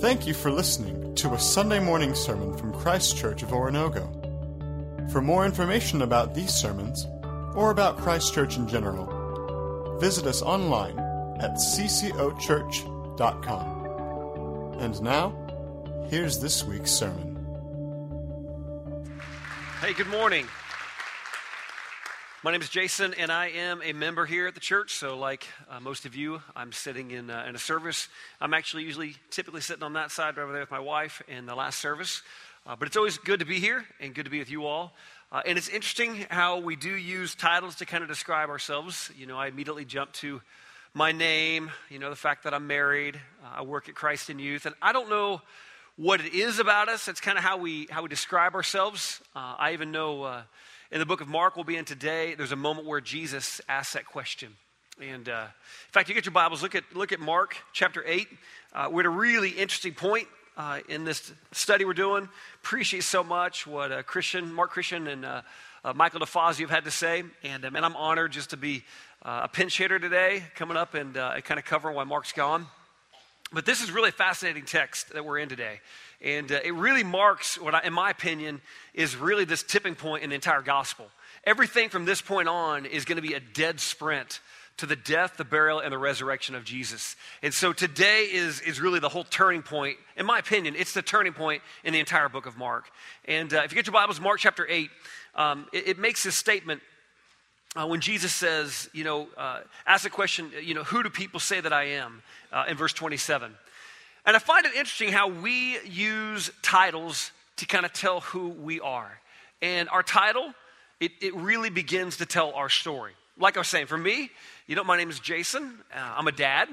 Thank you for listening to a Sunday morning sermon from Christ Church of Oronogo. For more information about these sermons, or about Christ Church in general, visit us online at ccochurch.com. And now, here's this week's sermon. Hey, good morning. My name is Jason, and I am a member here at the church. So, like uh, most of you, I'm sitting in, uh, in a service. I'm actually usually typically sitting on that side over there with my wife in the last service. Uh, but it's always good to be here and good to be with you all. Uh, and it's interesting how we do use titles to kind of describe ourselves. You know, I immediately jump to my name, you know, the fact that I'm married, uh, I work at Christ in Youth, and I don't know what it is about us. It's kind of how we how we describe ourselves. Uh, I even know in the book of Mark, we'll be in today, there's a moment where Jesus asks that question. And uh, in fact, you get your Bibles, look at, look at Mark chapter 8. Uh, we're at a really interesting point uh, in this study we're doing. Appreciate so much what uh, Christian, Mark Christian and uh, uh, Michael DeFazio have had to say. And man, I'm honored just to be a pinch hitter today, coming up and kind of covering why Mark's gone. But this is really a fascinating text that we're in today. And uh, it really marks what, I, in my opinion, is really this tipping point in the entire gospel. Everything from this point on is going to be a dead sprint to the death, the burial, and the resurrection of Jesus. And so today is, is really the whole turning point. In my opinion, it's the turning point in the entire book of Mark. And uh, if you get your Bibles, Mark chapter 8, um, it, it, makes this statement uh, when Jesus says, you know, uh, ask the question, you know, who do people say that I am? Uh, in verse 27. And I find it interesting how we use titles to kind of tell who we are. And our title, it, it really begins to tell our story. Like I was saying, for me, you know, my name is Jason. Uh, I'm a dad.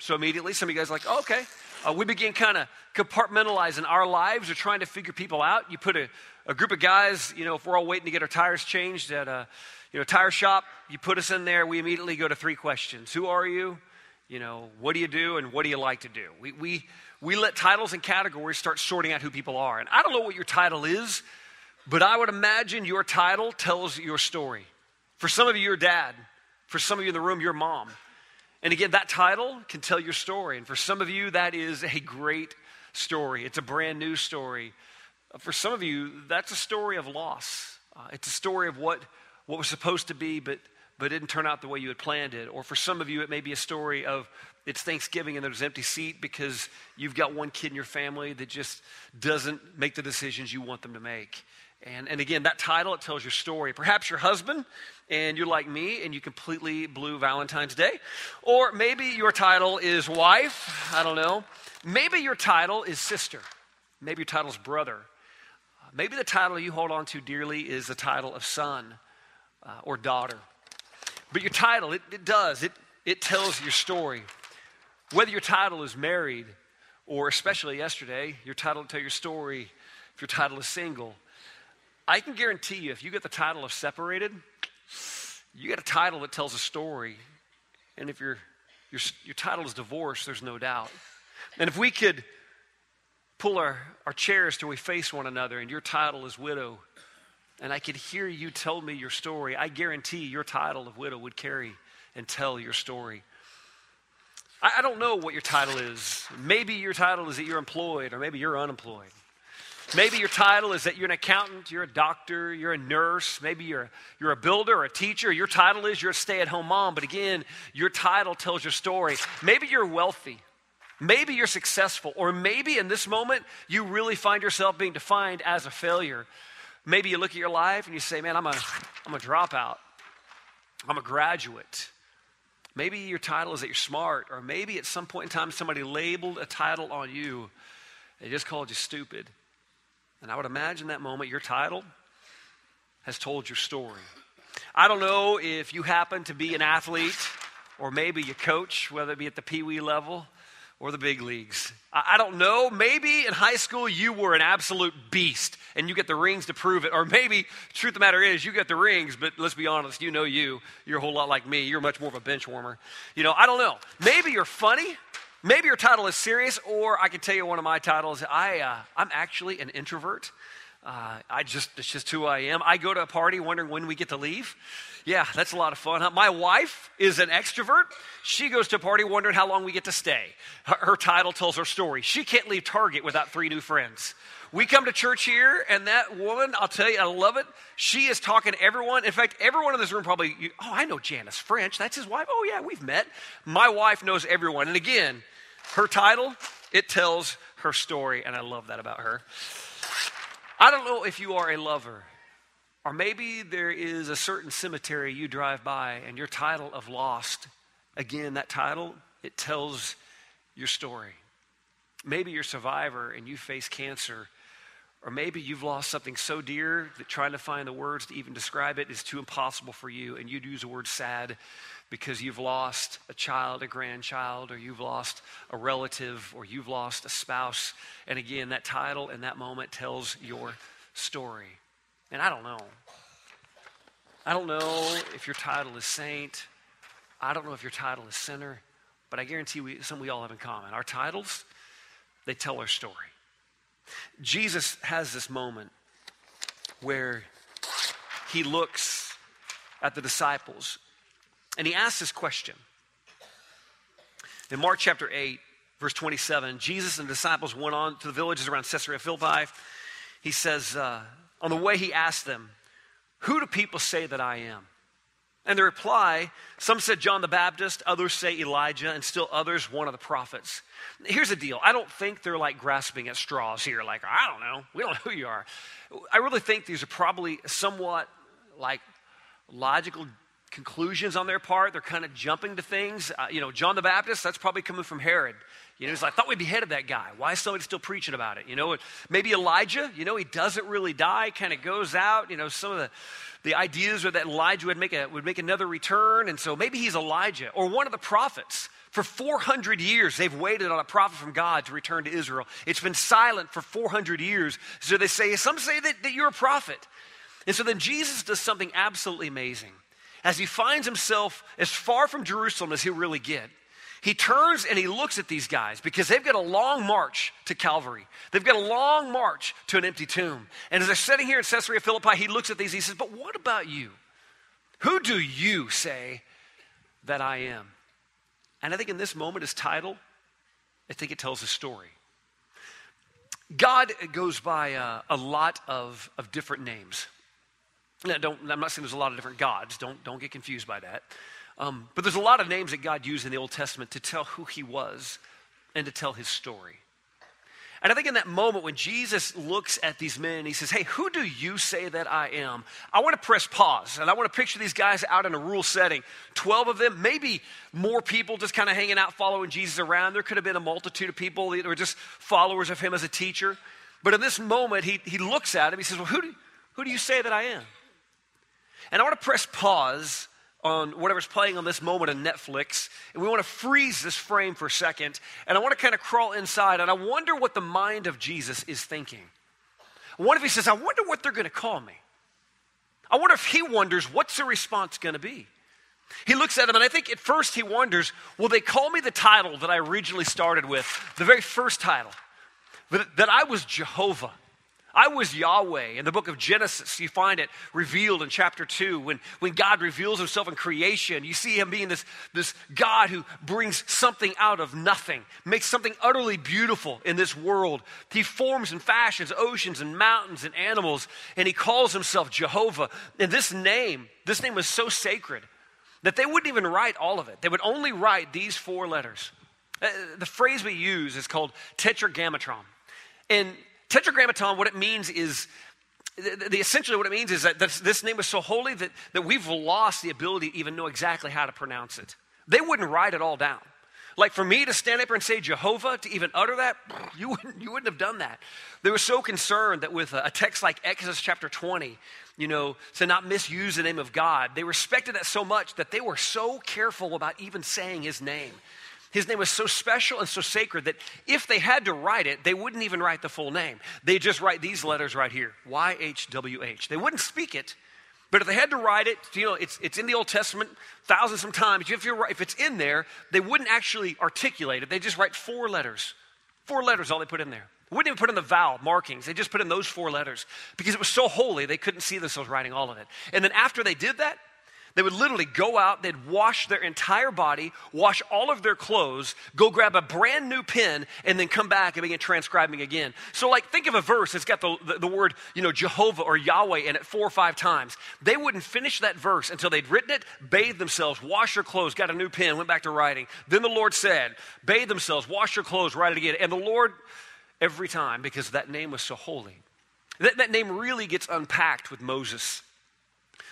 So immediately, some of you guys are like, oh, okay. Uh, we begin kind of compartmentalizing our lives or trying to figure people out. You put a, a group of guys, you know, if we're all waiting to get our tires changed at a you know, tire shop, you put us in there, we immediately go to three questions. Who are you? You know, what do you do and what do you like to do? We, we, we let titles and categories start sorting out who people are. And I don't know what your title is, but I would imagine your title tells your story. For some of you, your dad. For some of you in the room, your mom. And again, that title can tell your story. And for some of you, that is a great story. It's a brand new story. For some of you, that's a story of loss. Uh, it's a story of what, what was supposed to be, but but it didn't turn out the way you had planned it. Or for some of you, it may be a story of it's Thanksgiving and there's an empty seat because you've got one kid in your family that just doesn't make the decisions you want them to make. And, and again, that title, it tells your story. Perhaps your husband, and you're like me, and you completely blew Valentine's Day. Or maybe your title is wife. I don't know. Maybe your title is sister. Maybe your title is brother. Maybe the title you hold on to dearly is the title of son uh, or daughter. But your title, it, it does, it, it tells your story. Whether your title is married, or especially yesterday, your title will tell your story if your title is single. I can guarantee you, if you get the title of separated, you get a title that tells a story. And if your, your, your title is divorced, there's no doubt. And if we could pull our, our chairs till we face one another, and your title is widow, and I could hear you tell me your story, I guarantee your title of widow would carry and tell your story. I, I don't know what your title is. Maybe your title is that you're employed, or maybe you're unemployed. Maybe your title is that you're an accountant, you're a doctor, you're a nurse, maybe you're, you're a builder or a teacher. Your title is you're a stay at home mom, but again, your title tells your story. Maybe you're wealthy, maybe you're successful, or maybe in this moment you really find yourself being defined as a failure. Maybe you look at your life and you say, man, I'm a, I'm a dropout. I'm a graduate. Maybe your title is that you're smart, or maybe at some point in time somebody labeled a title on you. They just called you stupid. And I would imagine that moment your title has told your story. I don't know if you happen to be an athlete or maybe you coach, whether it be at the pee wee level or the big leagues. I don't know. Maybe in high school you were an absolute beast and you get the rings to prove it. Or maybe, truth of the matter is, you get the rings, but let's be honest, you know you. You're a whole lot like me. You're much more of a bench warmer. You know, I don't know. Maybe you're funny. Maybe your title is serious, or I can tell you one of my titles. I, uh, I'm actually an introvert. Uh, I just, it's just who I am. I go to a party wondering when we get to leave. Yeah, that's a lot of fun. Huh? My wife is an extrovert. She goes to a party wondering how long we get to stay. Her, her title tells her story. She can't leave Target without three new friends. We come to church here, and that woman, I'll tell you, I love it. She is talking to everyone. In fact, everyone in this room probably, oh, I know Jason French. That's his wife. Oh, yeah, we've met. My wife knows everyone. And again, her title, it tells her story, and I love that about her. I don't know if you are a lover, or maybe there is a certain cemetery you drive by, and your title of Lost, again, that title, it tells your story. Maybe you're a survivor and you face cancer or maybe you've lost something so dear that trying to find the words to even describe it is too impossible for you, and you'd use the word sad because you've lost a child, a grandchild, or you've lost a relative, or you've lost a spouse. And again, that title in that moment tells your story. And I don't know. I don't know if your title is saint. I don't know if your title is sinner. But I guarantee we, something we all have in common. Our titles, they tell our story. Jesus has this moment where he looks at the disciples and he asks this question. In Mark chapter 8, verse 27, Jesus and the disciples went on to the villages around Caesarea Philippi. He says, uh, on the way, he asked them, Who do people say that I am? And the reply, some said John the Baptist, others say Elijah, and still others one of the prophets. Here's the deal I don't think they're like grasping at straws here, like, I don't know, we don't know who you are. I really think these are probably somewhat like logical conclusions on their part. They're kind of jumping to things. Uh, you know, John the Baptist, that's probably coming from Herod. You know, he's like, I thought we beheaded that guy. Why is somebody still preaching about it? You know, maybe Elijah, you know, he doesn't really die, kind of goes out. You know, some of the the ideas are that Elijah would make, a, would make another return, and so maybe he's Elijah or one of the prophets. For 400 years, they've waited on a prophet from God to return to Israel. It's been silent for 400 years. So they say, some say that, that you're a prophet. And so then Jesus does something absolutely amazing. As he finds himself as far from Jerusalem as he'll really get, he turns and he looks at these guys because they've got a long march to Calvary. They've got a long march to an empty tomb. And as they're sitting here in Caesarea Philippi, he looks at these. He says, But what about you? Who do you say that I am? And I think in this moment, his title, I think it tells a story. God goes by uh, a lot of, of different names. Now, don't, I'm not saying there's a lot of different gods. Don't, don't get confused by that. Um, but there's a lot of names that God used in the Old Testament to tell who he was and to tell his story. And I think in that moment when Jesus looks at these men and he says, Hey, who do you say that I am? I want to press pause and I want to picture these guys out in a rural setting. 12 of them, maybe more people just kind of hanging out, following Jesus around. There could have been a multitude of people that were just followers of him as a teacher. But in this moment, he, he looks at him. He says, Well, who do, who do you say that I am? And I want to press pause on whatever's playing on this moment on Netflix, and we want to freeze this frame for a second, and I want to kind of crawl inside, and I wonder what the mind of Jesus is thinking. What if he says, I wonder what they're going to call me? I wonder if he wonders, what's the response going to be? He looks at him, and I think at first he wonders, will they call me the title that I originally started with, the very first title, that, that I was Jehovah? I was Yahweh. In the book of Genesis, you find it revealed in chapter 2 when, when God reveals himself in creation. You see him being this, this God who brings something out of nothing, makes something utterly beautiful in this world. He forms and fashions oceans and mountains and animals, and he calls himself Jehovah. And this name, this name was so sacred that they wouldn't even write all of it, they would only write these four letters. Uh, the phrase we use is called tetragrammaton. And Tetragrammaton, what it means is, the, the, essentially what it means is that this, this name is so holy that, that we've lost the ability to even know exactly how to pronounce it. They wouldn't write it all down. Like for me to stand up and say Jehovah, to even utter that, you wouldn't, you wouldn't have done that. They were so concerned that with a text like Exodus chapter 20, you know, to not misuse the name of God, they respected that so much that they were so careful about even saying his name. His name was so special and so sacred that if they had to write it, they wouldn't even write the full name. They just write these letters right here YHWH. They wouldn't speak it, but if they had to write it, you know, it's, it's in the Old Testament thousands of times. If, you're, if it's in there, they wouldn't actually articulate it. They just write four letters Four letters, all they put in there. Wouldn't even put in the vowel markings. They just put in those four letters because it was so holy they couldn't see themselves writing all of it. And then after they did that, they would literally go out, they'd wash their entire body, wash all of their clothes, go grab a brand new pen, and then come back and begin transcribing again. So, like, think of a verse that's got the, the, the, word, you know, Jehovah or Yahweh in it four or five times. They wouldn't finish that verse until they'd written it, bathed themselves, washed their clothes, got a new pen, went back to writing. Then the Lord said, bathe themselves, wash your clothes, write it again. And the Lord, every time, because that name was so holy, that, that name really gets unpacked with Moses.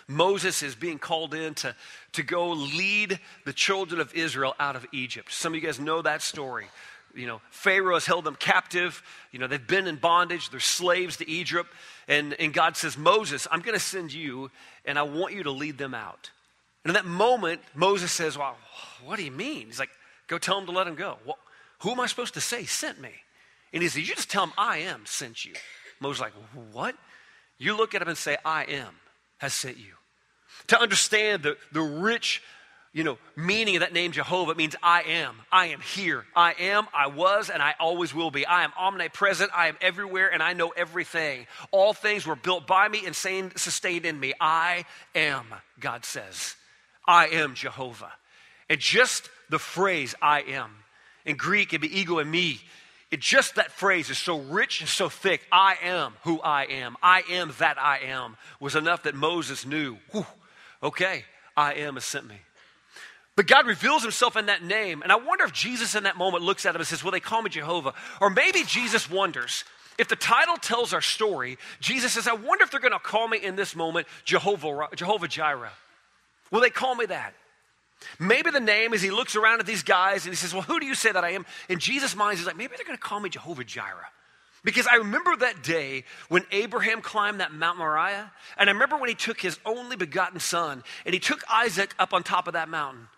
Moses is being called in to, to go lead the children of Israel out of Egypt. Some of you guys know that story. You know, Pharaoh has held them captive. You know, they've been in bondage. They're slaves to Egypt. And, and God says, Moses, I'm going to send you, and I want you to lead them out. And in that moment, Moses says, Well, what do you mean? He's like, Go tell them to let them go. Well, who am I supposed to say sent me? And he says, You just tell them I am sent you. Moses like, What? You look at him and say, I am has sent you. To understand the, the rich, you know, meaning of that name Jehovah, it means I am. I am here. I am, I was, and I always will be. I am omnipresent. I am everywhere, and I know everything. All things were built by me and sustained in me. I am, God says. I am Jehovah. And just the phrase I am, in Greek, it'd be ego eimi, it just that phrase is so rich and so thick. I am who I am. I am that I am was enough that Moses knew. Whew, okay, I am has sent me. But God reveals himself in that name. And I wonder if Jesus in that moment looks at him and says, Well, they call me Jehovah. Or maybe Jesus wonders if the title tells our story, Jesus says, I wonder if they're going to call me in this moment Jehovah, Jehovah Jireh. Will they call me that? Maybe the name, is he looks around at these guys and he says, Well, who do you say that I am? In Jesus' mind, he's like, Maybe they're going to call me Jehovah Jireh. Because I remember that day when Abraham climbed that Mount Moriah, and I remember when he took his only begotten son and he took Isaac up on top of that mountain.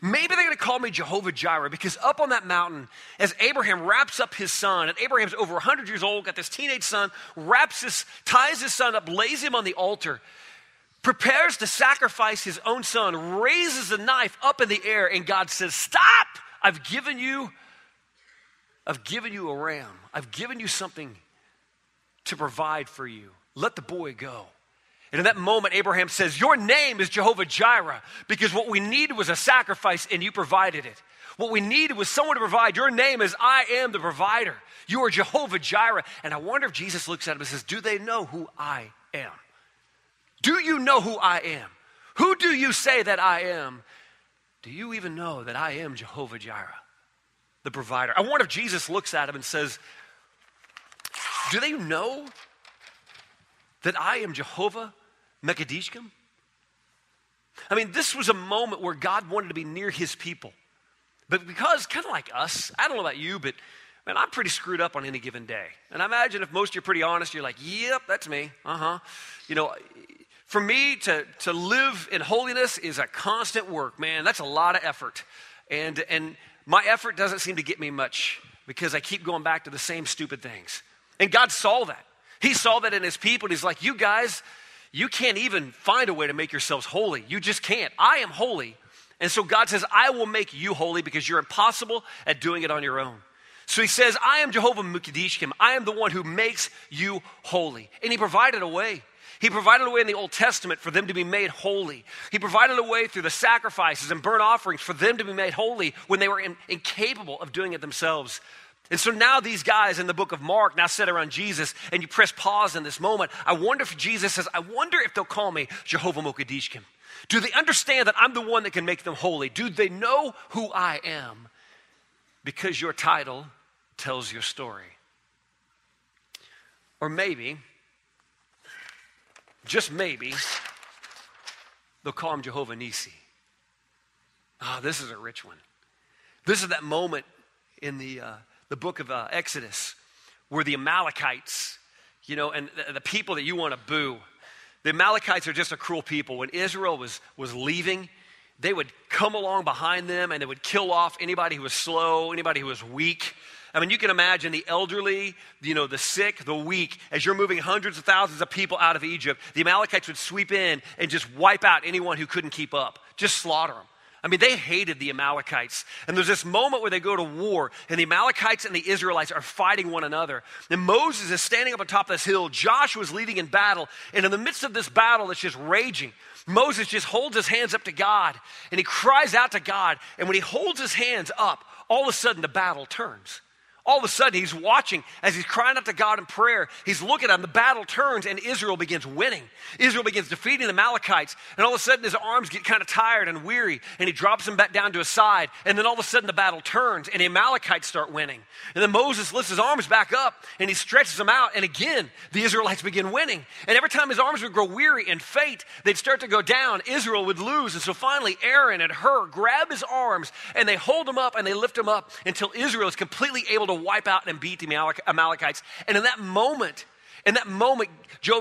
Maybe they're going to call me Jehovah Jireh because up on that mountain, as Abraham wraps up his son, and Abraham's over 100 years old, got this teenage son, wraps his, ties his son up, lays him on the altar prepares to sacrifice his own son, raises the knife up in the air, and God says, Stop! I've given you, I've given you a ram. I've given you something to provide for you. Let the boy go. And in that moment, Abraham says, Your name is Jehovah Jireh, because what we needed was a sacrifice, and you provided it. What we needed was someone to provide. Your name is I am the provider. You are Jehovah Jireh. And I wonder if Jesus looks at him and says, Do they know who I am? Do you know who I am? Who do you say that I am? Do you even know that I am Jehovah Jireh, the provider? I wonder if Jesus looks at him and says, Do they know that I am Jehovah Mekadishkim? I mean, this was a moment where God wanted to be near his people. But because, kind of like us, I don't know about you, but man, I'm pretty screwed up on any given day. And I imagine if most of you are pretty honest, you're like, yep, that's me. Uh huh. You know, for me to, to live in holiness is a constant work, man. That's a lot of effort. And, and my effort doesn't seem to get me much because I keep going back to the same stupid things. And God saw that. He saw that in his people, and he's like, You guys, you can't even find a way to make yourselves holy. You just can't. I am holy. And so God says, I will make you holy because you're impossible at doing it on your own. So he says, I am Jehovah Mukadishkim. I am the one who makes you holy. And he provided a way. He provided a way in the Old Testament for them to be made holy. He provided a way through the sacrifices and burnt offerings for them to be made holy when they were in, incapable of doing it themselves. And so now these guys in the book of Mark now sit around Jesus, and you press pause in this moment. I wonder if Jesus says, I wonder if they'll call me Jehovah Mokadishkim. Do they understand that I'm the one that can make them holy? Do they know who I am? Because your title tells your story. Or maybe just maybe, they'll call him Jehovah Nisi. Ah, oh, this is a rich one. This is that moment in the, uh, the book of uh, Exodus where the Amalekites, you know, and the, the people that you want to boo, the Amalekites are just a cruel people. When Israel was, was leaving, they would come along behind them and they would kill off anybody who was slow, anybody who was weak. I mean, you can imagine the elderly, you know, the sick, the weak. As you're moving hundreds of thousands of people out of Egypt, the Amalekites would sweep in and just wipe out anyone who couldn't keep up, just slaughter them. I mean, they hated the Amalekites. And there's this moment where they go to war, and the Amalekites and the Israelites are fighting one another. And Moses is standing up on top of this hill. Joshua is leading in battle. And in the midst of this battle that's just raging, Moses just holds his hands up to God, and he cries out to God. And when he holds his hands up, all of a sudden the battle turns. All of a sudden, he's watching as he's crying out to God in prayer. He's looking at him. The battle turns, and Israel begins winning. Israel begins defeating the Amalekites. And all of a sudden, his arms get kind of tired and weary, and he drops them back down to his side. And then all of a sudden, the battle turns, and the Amalekites start winning. And then Moses lifts his arms back up, and he stretches them out. And again, the Israelites begin winning. And every time his arms would grow weary and faint, they'd start to go down. Israel would lose. And so finally, Aaron and Hur grab his arms, and they hold him up, and they lift him up until Israel is completely able to to wipe out and beat the Amalekites. And in that moment, in that moment,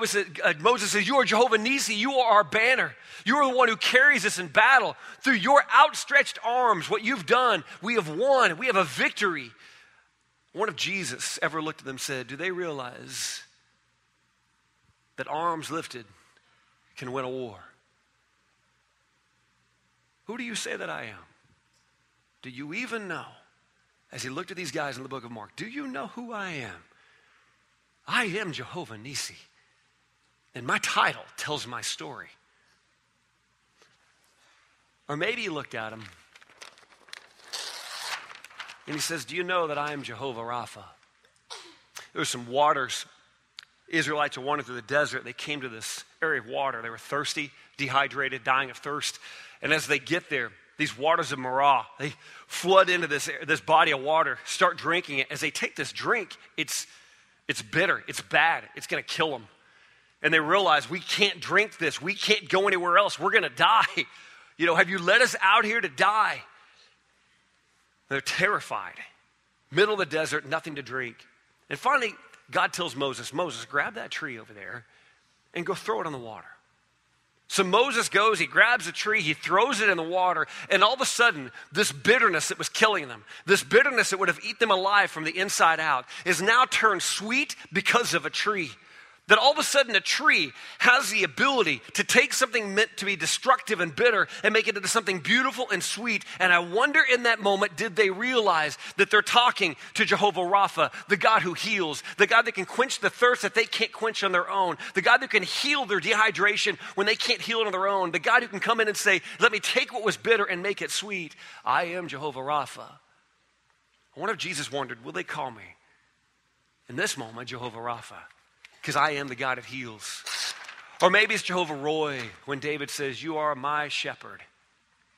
said, uh, Moses says, You are Jehovah Nisi. You are our banner. You are the one who carries us in battle. Through your outstretched arms, what you've done, we have won. We have a victory. One of Jesus ever looked at them and said, Do they realize that arms lifted can win a war? Who do you say that I am? Do you even know as he looked at these guys in the book of Mark, Do you know who I am? I am Jehovah Nisi. And my title tells my story. Or maybe he looked at him and he says, Do you know that I am Jehovah Rapha? There were some waters. Israelites were wandering through the desert. They came to this area of water. They were thirsty, dehydrated, dying of thirst. And as they get there, these waters of Marah. They flood into this, this body of water, start drinking it. As they take this drink, it's, it's bitter, it's bad, it's to kill them. And they realize we can't drink this, we can't go anywhere else, we're to die. You know, have you led us out here to die? They're terrified. Middle of the desert, nothing to drink. And finally, God tells Moses, Moses, grab that tree over there and go throw it on the water. So Moses goes, he grabs a tree, he throws it in the water, and all of a sudden, this bitterness that was killing them, this bitterness that would have eaten them alive from the inside out, is now turned sweet because of a tree. That all of a sudden a tree has the ability to take something meant to be destructive and bitter and make it into something beautiful and sweet. And I wonder in that moment, did they realize that they're talking to Jehovah Rapha, the God who heals, the God that can quench the thirst that they can't quench on their own, the God that can heal their dehydration when they can't heal it on their own, the God who can come in and say, Let me take what was bitter and make it sweet. I am Jehovah Rapha. I wonder if Jesus wondered, Will they call me? In this moment, Jehovah Rapha because I am the God that heals. Or maybe it's Jehovah Roy when David says, You are my shepherd.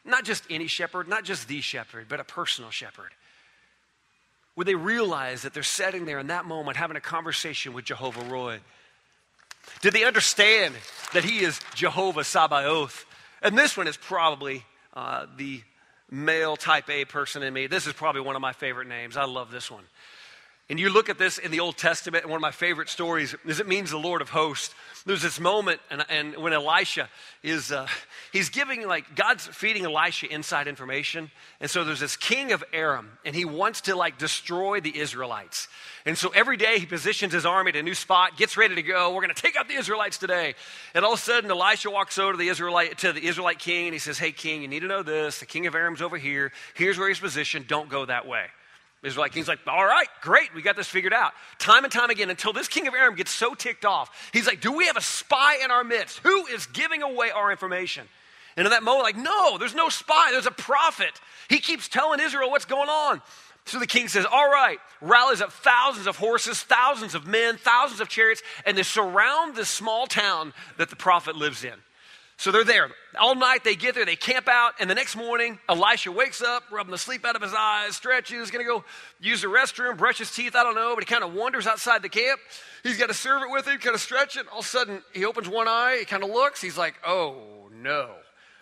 Not just any shepherd, not just the shepherd, but a personal shepherd. Would they realize that they're sitting there in that moment having a conversation with Jehovah Roy? Did they understand that he is Jehovah Sabaoth? And this one is probably uh, the male type A person in me. This is probably one of my favorite names. I love this one. And you look at this in the Old Testament, and one of my favorite stories is it means the Lord of hosts. There's this moment, and, and when Elisha is, uh, he's giving, like, God's feeding Elisha inside information. And so there's this king of Aram, and he wants to, like, destroy the Israelites. And so every day he positions his army at a new spot, gets ready to go. We're going to take out the Israelites today. And all of a sudden, Elisha walks over to the Israelite, to the Israelite king, and he says, Hey, king, you need to know this. The king of Aram's over here. Here's where he's positioned. Don't go that way. Like, he's like, all right, great, we got this figured out. Time and time again, until this king of Aram gets so ticked off, he's like, do we have a spy in our midst? Who is giving away our information? And in that moment, like, no, there's no spy, there's a prophet. He keeps telling Israel what's going on. So the king says, All right, rallies up thousands of horses, thousands of men, thousands of chariots, and they surround this small town that the prophet lives in. So they're there. All night they get there, they camp out, and the next morning, Elisha wakes up, rubbing the sleep out of his eyes, stretches, gonna go use the restroom, brush his teeth, I don't know, but he kind of wanders outside the camp. He's got a servant with him, kind of stretching. All of a sudden, he opens one eye, he kind of looks, he's like, oh no.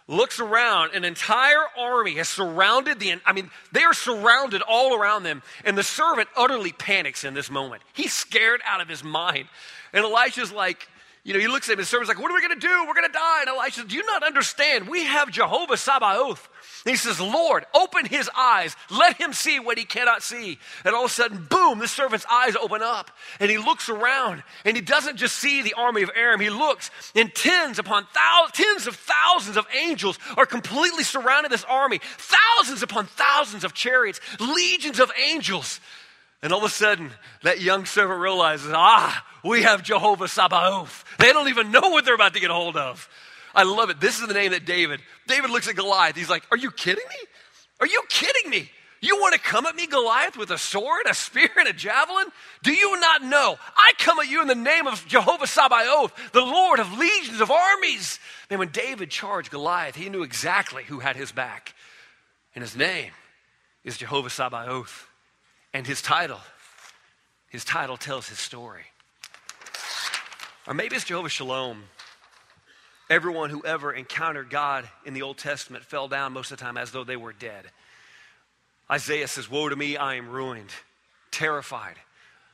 Looks around, an entire army has surrounded the, I mean, they are surrounded all around them, and the servant utterly panics in this moment. He's scared out of his mind. And Elisha's like, you know, he looks at him, his servant's like, What are we going to do? We're going to die. And Elisha says, Do you not understand? We have Jehovah Sabaoth. And he says, Lord, open his eyes. Let him see what he cannot see. And all of a sudden, boom, the servant's eyes open up. And he looks around. And he doesn't just see the army of Aram. He looks, and tens upon thousands, tens of thousands of angels are completely surrounding this army. Thousands upon thousands of chariots, legions of angels. And all of a sudden, that young servant realizes, ah, we have Jehovah Sabaoth. They don't even know what they're about to get a hold of. I love it. This is the name that David, David looks at Goliath. He's like, Are you kidding me? Are you kidding me? You want to come at me, Goliath, with a sword, a spear, and a javelin? Do you not know? I come at you in the name of Jehovah Sabaoth, the Lord of legions of armies. And when David charged Goliath, he knew exactly who had his back. And his name is Jehovah Sabaoth. And his title, his title tells his story. Or maybe it's Jehovah Shalom. Everyone who ever encountered God in the Old Testament fell down most of the time as though they were dead. Isaiah says, Woe to me, I am ruined, terrified.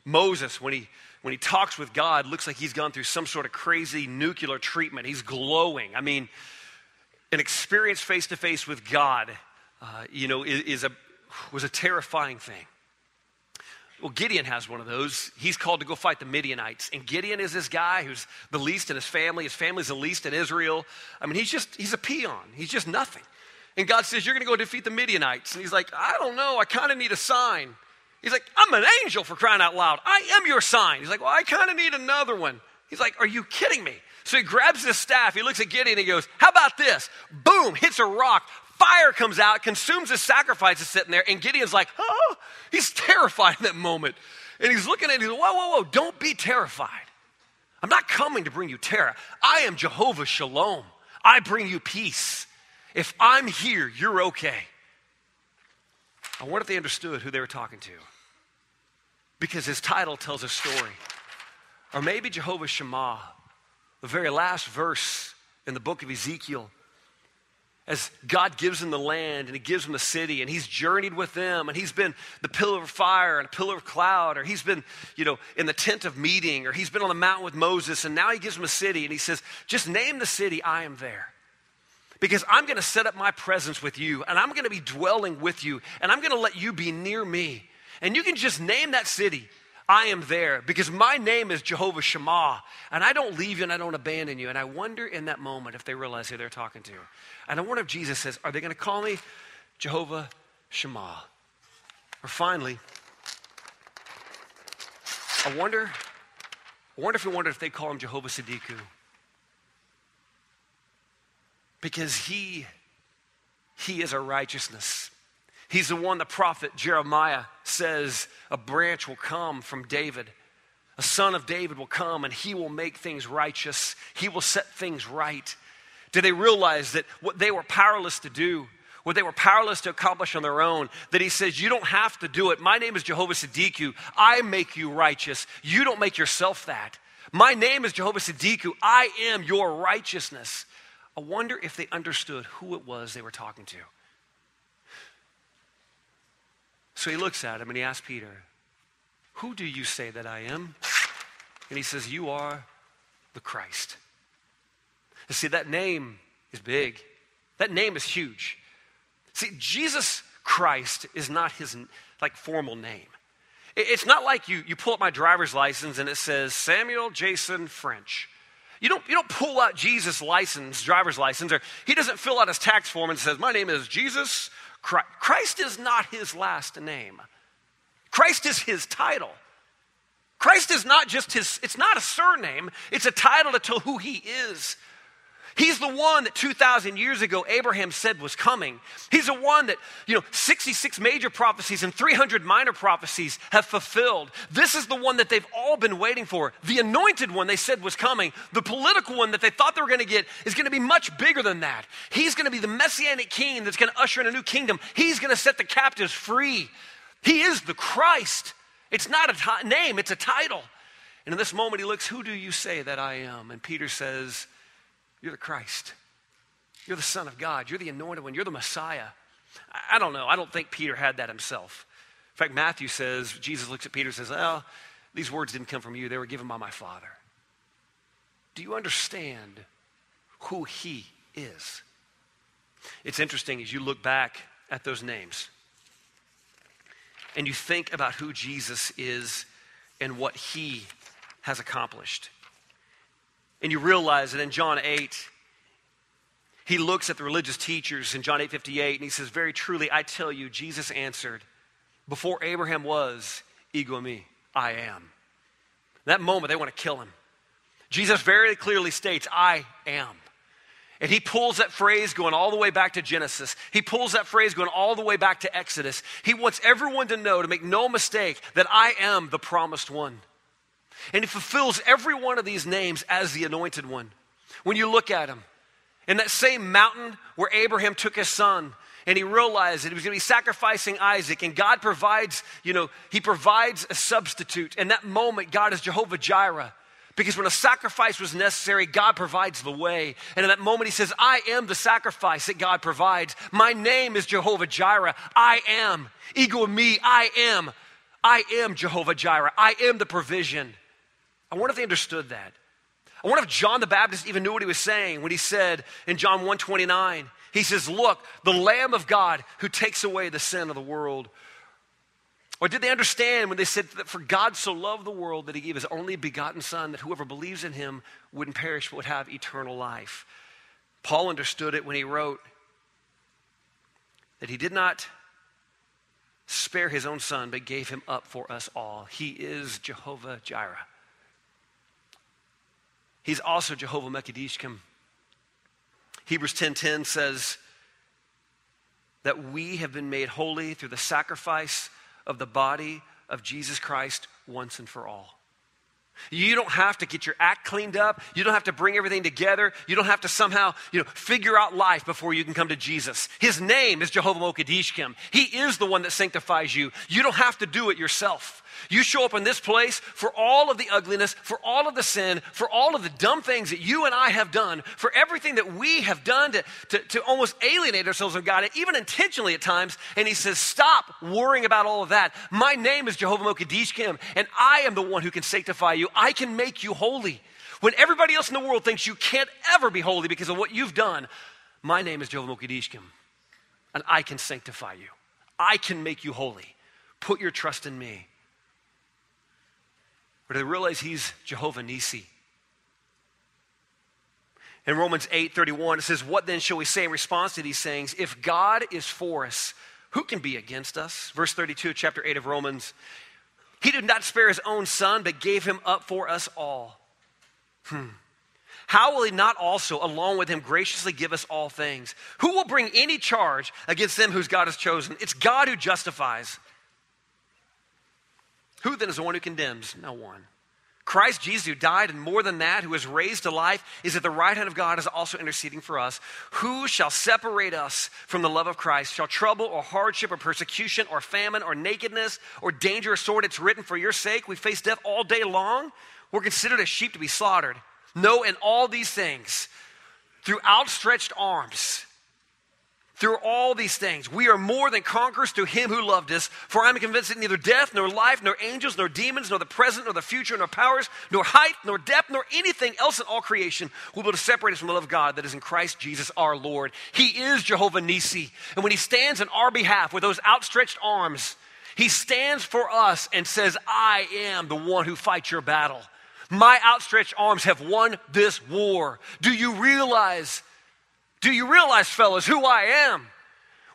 Moses, when he when he talks with God, looks like he's gone through some sort of crazy nuclear treatment. He's glowing. I mean, an experience face to face with God, uh, you know, is, is, a was a terrifying thing. Well, Gideon has one of those. He's called to go fight the Midianites. And Gideon is this guy who's the least in his family. His family's the least in Israel. I mean, he's just, he's a peon. He's just nothing. And God says, You're going to go defeat the Midianites. And he's like, I don't know. I kind of need a sign. He's like, I'm an angel for crying out loud. I am your sign. He's like, Well, I kind of need another one. He's like, Are you kidding me? So he grabs his staff. He looks at Gideon and he goes, How about this? Boom, hits a rock. Fire comes out, consumes his sacrifice is sitting there, and Gideon's like, oh, he's terrified in that moment. And he's looking at like, whoa, whoa, whoa, don't be terrified. I'm not coming to bring you terror. I am Jehovah Shalom. I bring you peace. If I'm here, you're okay. I wonder if they understood who they were talking to. Because his title tells a story. Or maybe Jehovah Shammah, the very last verse in the book of Ezekiel, as God gives him the land and he gives him the city and he's journeyed with them and he's been the pillar of fire and a pillar of cloud or he's been, you know, in the tent of meeting or he's been on the mountain with Moses and now he gives him a city and he says, just name the city, I am there. Because I'm going to set up my presence with you and I'm going to be dwelling with you and I'm going to let you be near me. And you can just name that city. I am there because my name is Jehovah Shammah, and I don't leave you and I don't abandon you. And I wonder in that moment if they realize who they're talking to. And I wonder if Jesus says, Are they going to call me Jehovah Shammah? Or finally, I wonder, I wonder if we wonder if they call him Jehovah Siddiqu. Because he, he is our righteousness. He's the one the prophet Jeremiah says a branch will come from David. A son of David will come and he will make things righteous. He will set things right. Did they realize that what they were powerless to do, what they were powerless to accomplish on their own, that he says, You don't have to do it. My name is Jehovah Siddiqu. I make you righteous. You don't make yourself that. My name is Jehovah Siddiqu. I am your righteousness. I wonder if they understood who it was they were talking to. So he looks at him and he asks Peter, Who do you say that I am? And he says, You are the Christ. And see, that name is big. That name is huge. See, Jesus Christ is not his like formal name. It's not like you, you pull up my driver's license and it says Samuel Jason French. You don't, you don't pull out Jesus' license, driver's license, or he doesn't fill out his tax form and says, My name is Jesus Christ. Christ is not his last name, Christ is his title. Christ is not just his, it's not a surname, it's a title to tell who he is. He's the one that 2,000 years ago Abraham said was coming. He's the one that, you know, 66 major prophecies and 300 minor prophecies have fulfilled. This is the one that they've all been waiting for. The anointed one they said was coming. The political one that they thought they were going to get is going to be much bigger than that. He's going to be the messianic king that's going to usher in a new kingdom. He's going to set the captives free. He is the Christ. It's not a t- name, it's a title. And in this moment, he looks, Who do you say that I am? And Peter says, you're the Christ. You're the Son of God. You're the anointed one. You're the Messiah. I don't know. I don't think Peter had that himself. In fact, Matthew says, Jesus looks at Peter and says, Well, these words didn't come from you, they were given by my Father. Do you understand who He is? It's interesting as you look back at those names and you think about who Jesus is and what He has accomplished. And you realize that in John 8, he looks at the religious teachers in John 8 58 and he says, Very truly, I tell you, Jesus answered, Before Abraham was, ego eimi, I am. That moment, they want to kill him. Jesus very clearly states, I am. And he pulls that phrase going all the way back to Genesis. He pulls that phrase going all the way back to Exodus. He wants everyone to know, to make no mistake, that I am the promised one. And he fulfills every one of these names as the anointed one. When you look at him, in that same mountain where Abraham took his son and he realized that he was going to be sacrificing Isaac, and God provides, you know, he provides a substitute. In that moment, God is Jehovah Jireh. Because when a sacrifice was necessary, God provides the way. And in that moment, he says, I am the sacrifice that God provides. My name is Jehovah Jireh. I am. Ego eimi, I am. I am Jehovah Jireh. I am the provision. I wonder if they understood that. I wonder if John the Baptist even knew what he was saying when he said in John 129, he says, Look, the Lamb of God who takes away the sin of the world. Or did they understand when they said that for God so loved the world that he gave his only begotten Son, that whoever believes in him wouldn't perish but would have eternal life? Paul understood it when he wrote that he did not spare his own son, but gave him up for us all. He is Jehovah Jireh. He's also Jehovah Mekadishkim. Hebrews 10:10 says that we have been made holy through the sacrifice of the body of Jesus Christ once and for all. You don't have to get your act cleaned up. You don't have to bring everything together. You don't have to somehow, you know, figure out life before you can come to Jesus. His name is Jehovah Mokadishkim. He is the one that sanctifies you. You don't have to do it yourself. You show up in this place for all of the ugliness, for all of the sin, for all of the dumb things that you and I have done, for everything that we have done to, to, to almost alienate ourselves from God, even intentionally at times. And He says, Stop worrying about all of that. My name is Jehovah Mokadishkim, and I am the one who can sanctify you. I can make you holy. When everybody else in the world thinks you can't ever be holy because of what you've done, my name is Jehovah Mokadishkim, and I can sanctify you. I can make you holy. Put your trust in me. Or do they realize he's Jehovah Nisi? In Romans 8 31, it says, What then shall we say in response to these sayings? If God is for us, who can be against us? Verse 32, chapter 8 of Romans. He did not spare his own son, but gave him up for us all. Hmm. How will he not also, along with him, graciously give us all things? Who will bring any charge against them whose God has chosen? It's God who justifies. Who then is the one who condemns? No one. Christ Jesus, who died, and more than that, who was raised to life, is at the right hand of God, is also interceding for us. Who shall separate us from the love of Christ? Shall trouble or hardship or persecution or famine or nakedness or danger or sword? It's written for your sake. We face death all day long. We're considered as sheep to be slaughtered. No, in all these things, through outstretched arms, through all these things, we are more than conquerors through him who loved us. For I am convinced that neither death, nor life, nor angels, nor demons, nor the present, nor the future, nor powers, nor height, nor depth, nor anything else in all creation will be able to separate us from the love of God that is in Christ Jesus our Lord. He is Jehovah Nisi. And when he stands in our behalf with those outstretched arms, he stands for us and says, I am the one who fights your battle. My outstretched arms have won this war. Do you realize do you realize, fellas, who I am?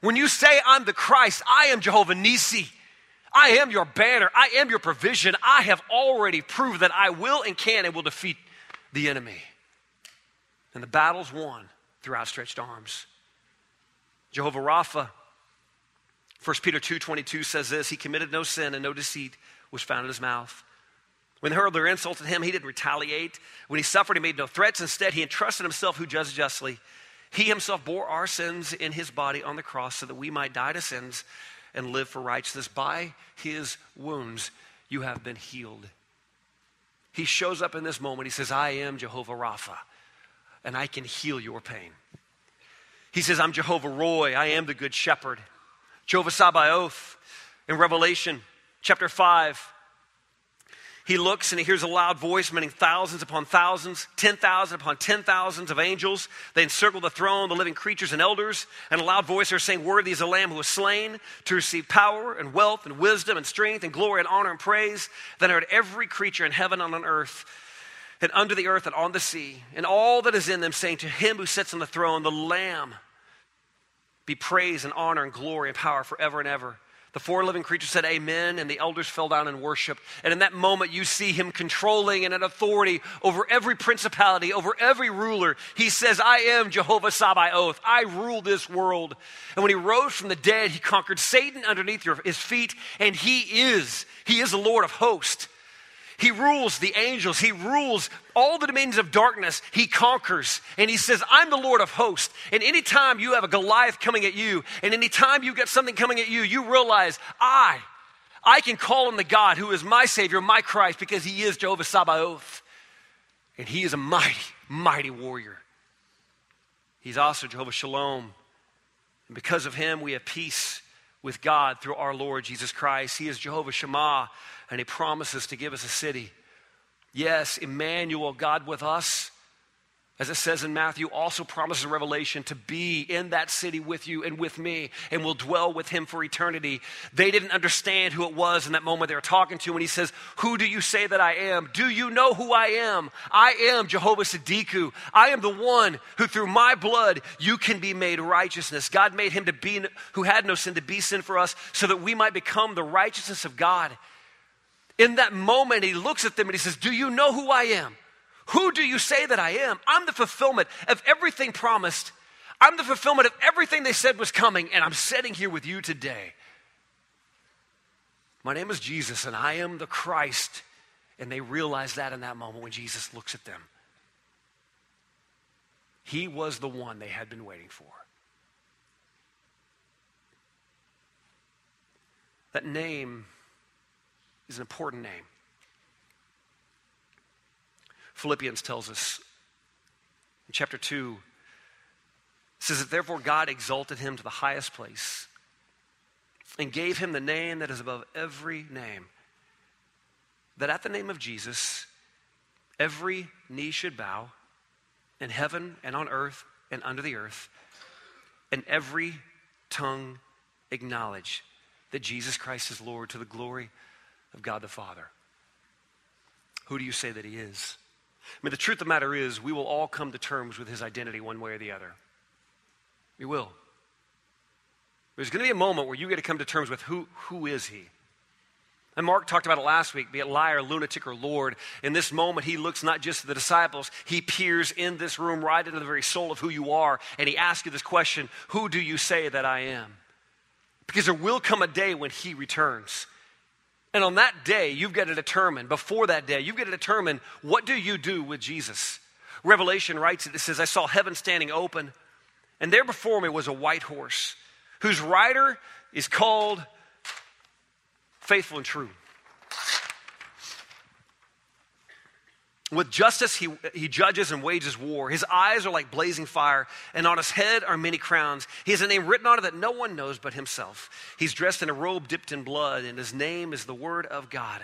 When you say I'm the Christ, I am Jehovah Nisi. I am your banner. I am your provision. I have already proved that I will and can and will defeat the enemy. And the battle's won through outstretched arms. Jehovah Rapha, 1 Peter 2.22 says this, He committed no sin and no deceit was found in his mouth. When they hurled their insults at him, he didn't retaliate. When he suffered, he made no threats. Instead, he entrusted himself who judges justly he himself bore our sins in his body on the cross so that we might die to sins and live for righteousness. By his wounds, you have been healed. He shows up in this moment. He says, I am Jehovah Rapha, and I can heal your pain. He says, I'm Jehovah Roy. I am the good shepherd. Jehovah Sabaoth in Revelation chapter 5. He looks and he hears a loud voice, meaning thousands upon thousands, 10,000 upon 10,000s of angels. They encircle the throne, the living creatures and elders, and a loud voice are saying, Worthy is the Lamb who was slain to receive power and wealth and wisdom and strength and glory and honor and praise. Then I heard every creature in heaven and on earth and under the earth and on the sea, and all that is in them, saying, To him who sits on the throne, the Lamb, be praise and honor and glory and power forever and ever. The four living creatures said amen, and the elders fell down and worshiped. And in that moment, you see him controlling and an authority over every principality, over every ruler. He says, I am Jehovah Sabaoth. I rule this world. And when he rose from the dead, he conquered Satan underneath his feet, and he is, he is the Lord of hosts. He rules the angels. He rules all the dominions of darkness. He conquers. And he says, I'm the Lord of hosts. And anytime you have a Goliath coming at you, and anytime you get something coming at you, you realize, I, I can call on the God who is my Savior, my Christ, because he is Jehovah Sabaoth. And he is a mighty, mighty warrior. He's also Jehovah Shalom. And because of him, we have peace with God through our Lord Jesus Christ. He is Jehovah Shammah, and He promises to give us a city. Yes, Emmanuel, God with us, as it says in Matthew, also promises Revelation to be in that city with you and with me, and will dwell with him for eternity. They didn't understand who it was in that moment they were talking to, and he says, Who do you say that I am? Do you know who I am? I am Jehovah Siddiqu. I am the one who through my blood you can be made righteousness. God made him to be who had no sin to be sin for us, so that we might become the righteousness of God. In that moment, he looks at them and he says, Do you know who I am? Who do you say that I am? I'm the fulfillment of everything promised. I'm the fulfillment of everything they said was coming, and I'm sitting here with you today. My name is Jesus, and I am the Christ. And they realize that in that moment when Jesus looks at them. He was the one they had been waiting for. That name is an important name. Philippians tells us in chapter 2 says that therefore God exalted him to the highest place and gave him the name that is above every name. That at the name of Jesus, every knee should bow in heaven and on earth and under the earth, and every tongue acknowledge that Jesus Christ is Lord to the glory of God the Father. Who do you say that he is? I mean, the truth of the matter is, we will all come to terms with his identity one way or the other. We will. There's going to be a moment where you get to come to terms with who, who is he? And Mark talked about it last week, be it liar, lunatic, or Lord. In this moment, he looks not just at the disciples, he peers in this room right into the very soul of who you are, and he asks you this question Who do you say that I am? Because there will come a day when he returns. And on that day, you've got to determine, before that day, you've got to determine what do you do with Jesus. Revelation writes it, it says, I saw heaven standing open, and there before me was a white horse, whose rider is called Faithful and True. With justice, he, he judges and wages war. His eyes are like blazing fire, and on his head are many crowns. He has a name written on it that no one knows but himself. He's dressed in a robe dipped in blood, and his name is the Word of God.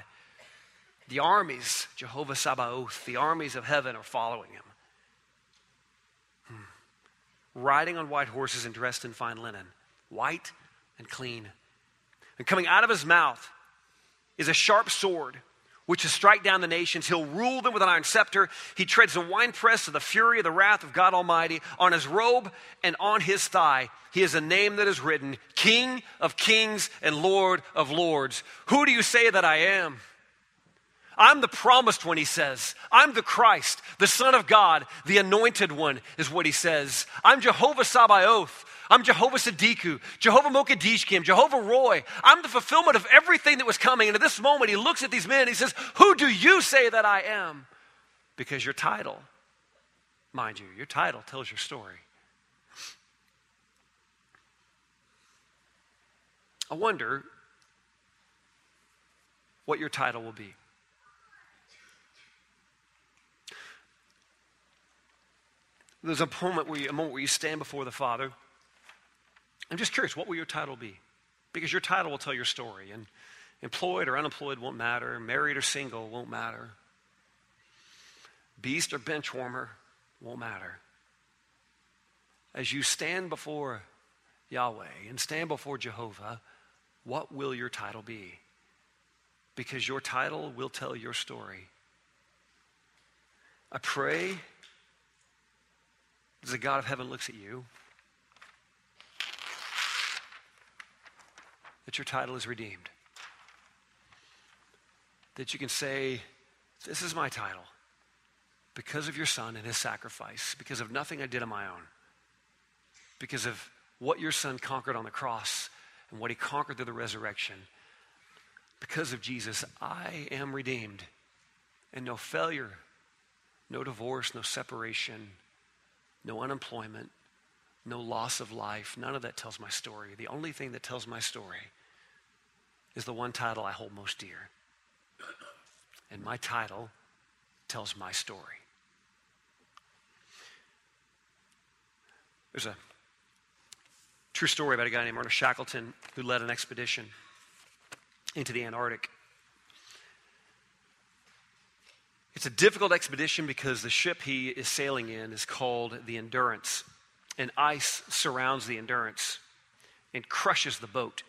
The armies, Jehovah Sabaoth, the armies of heaven are following him. Hmm. Riding on white horses and dressed in fine linen, white and clean. And coming out of his mouth is a sharp sword which is strike down the nations. He'll rule them with an iron scepter. He treads the winepress of the fury of the wrath of God Almighty. On his robe and on his thigh, he has a name that is written King of kings and Lord of lords. Who do you say that I am? I'm the promised one, he says. I'm the Christ, the Son of God, the anointed one, is what he says. I'm Jehovah Sabaoth. I'm Jehovah Siddiqu, Jehovah Mokadishkim, Jehovah Roy. I'm the fulfillment of everything that was coming. And at this moment, he looks at these men and he says, Who do you say that I am? Because your title, mind you, your title tells your story. I wonder what your title will be. There's a moment where you, a moment where you stand before the Father I'm just curious, what will your title be? Because your title will tell your story. And, Employed or unemployed won't matter. Married or single won't matter. Beast or bench warmer won't matter. As you stand before Yahweh and stand before Jehovah, what will your title be? Because your title will tell your story. I pray as the God of heaven looks at you that your title is redeemed. That you can say, This is my title because of your son and his sacrifice, because of nothing I did on my own, because of what your son conquered on the cross and what he conquered through the resurrection. Because of Jesus, I am redeemed. And no failure, no divorce, no separation, no unemployment, no loss of life, none of that tells my story. The only thing that tells my story is the one title I hold most dear. And my title tells my story. There's a true story about a guy named Ernest Shackleton who led an expedition into the Antarctic. It's a difficult expedition because the ship he is sailing in is called the Endurance, and ice surrounds the Endurance and crushes the boat.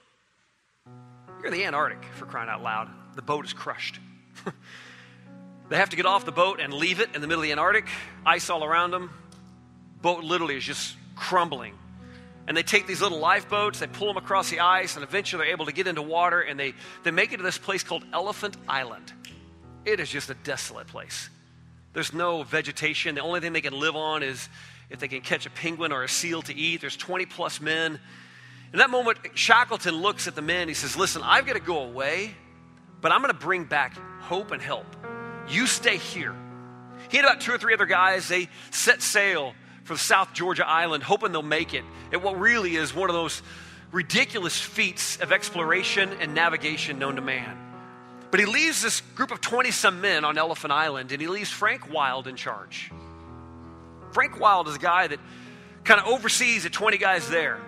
You're in the Antarctic, for crying out loud. The boat is crushed. they have to get off the boat and leave it in the middle of the Antarctic, ice all around them. Boat literally is just crumbling. And they take these little lifeboats, they pull them across the ice, and eventually they're able to get into water, and they, they make it to this place called Elephant Island. It is just a desolate place. There's no vegetation. The only thing they can live on is if they can catch a penguin or a seal to eat. There's 20 plus men. In that moment, Shackleton looks at the men. He says, Listen, I've got to go away, but I'm going to bring back hope and help. You stay here. He had about two or three other guys. They set sail for South Georgia island, hoping they'll make it at what really is one of those ridiculous feats of exploration and navigation known to man. But he leaves this group of 20 some men on Elephant Island and he leaves Frank Wild in charge. Frank Wild is a guy that kind of oversees the 20 guys there.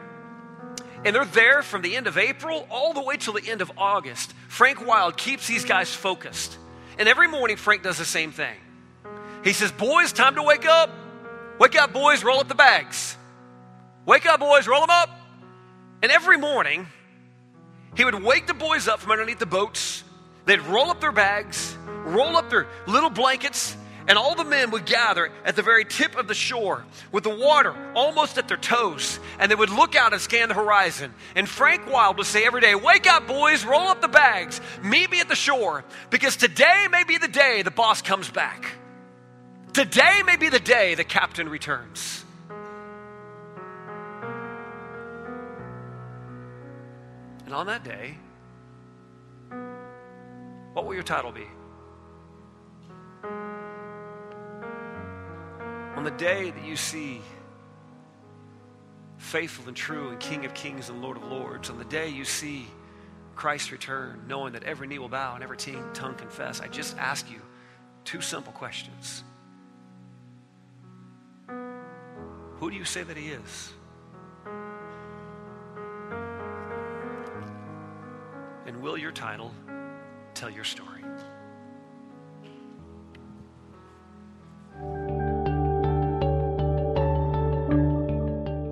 And they're there from the end of April all the way till the end of August. Frank Wild keeps these guys focused. And every morning, Frank does the same thing. He says, Boys, time to wake up. Wake up, boys, roll up the bags. Wake up, boys, roll them up. And every morning, he would wake the boys up from underneath the boats. They'd roll up their bags, roll up their little blankets, and all the men would gather at the very tip of the shore with the water almost at their toes. And they would look out and scan the horizon. And Frank Wild would say every day, Wake up, boys, roll up the bags, meet me at the shore, because today may be the day the boss comes back. Today may be the day the captain returns. And on that day, what will your title be? On the day that you see faithful and true and King of kings and Lord of lords, on the day you see Christ return, knowing that every knee will bow and every tongue confess, I just ask you two simple questions. Who do you say that he is? And will your title tell your story?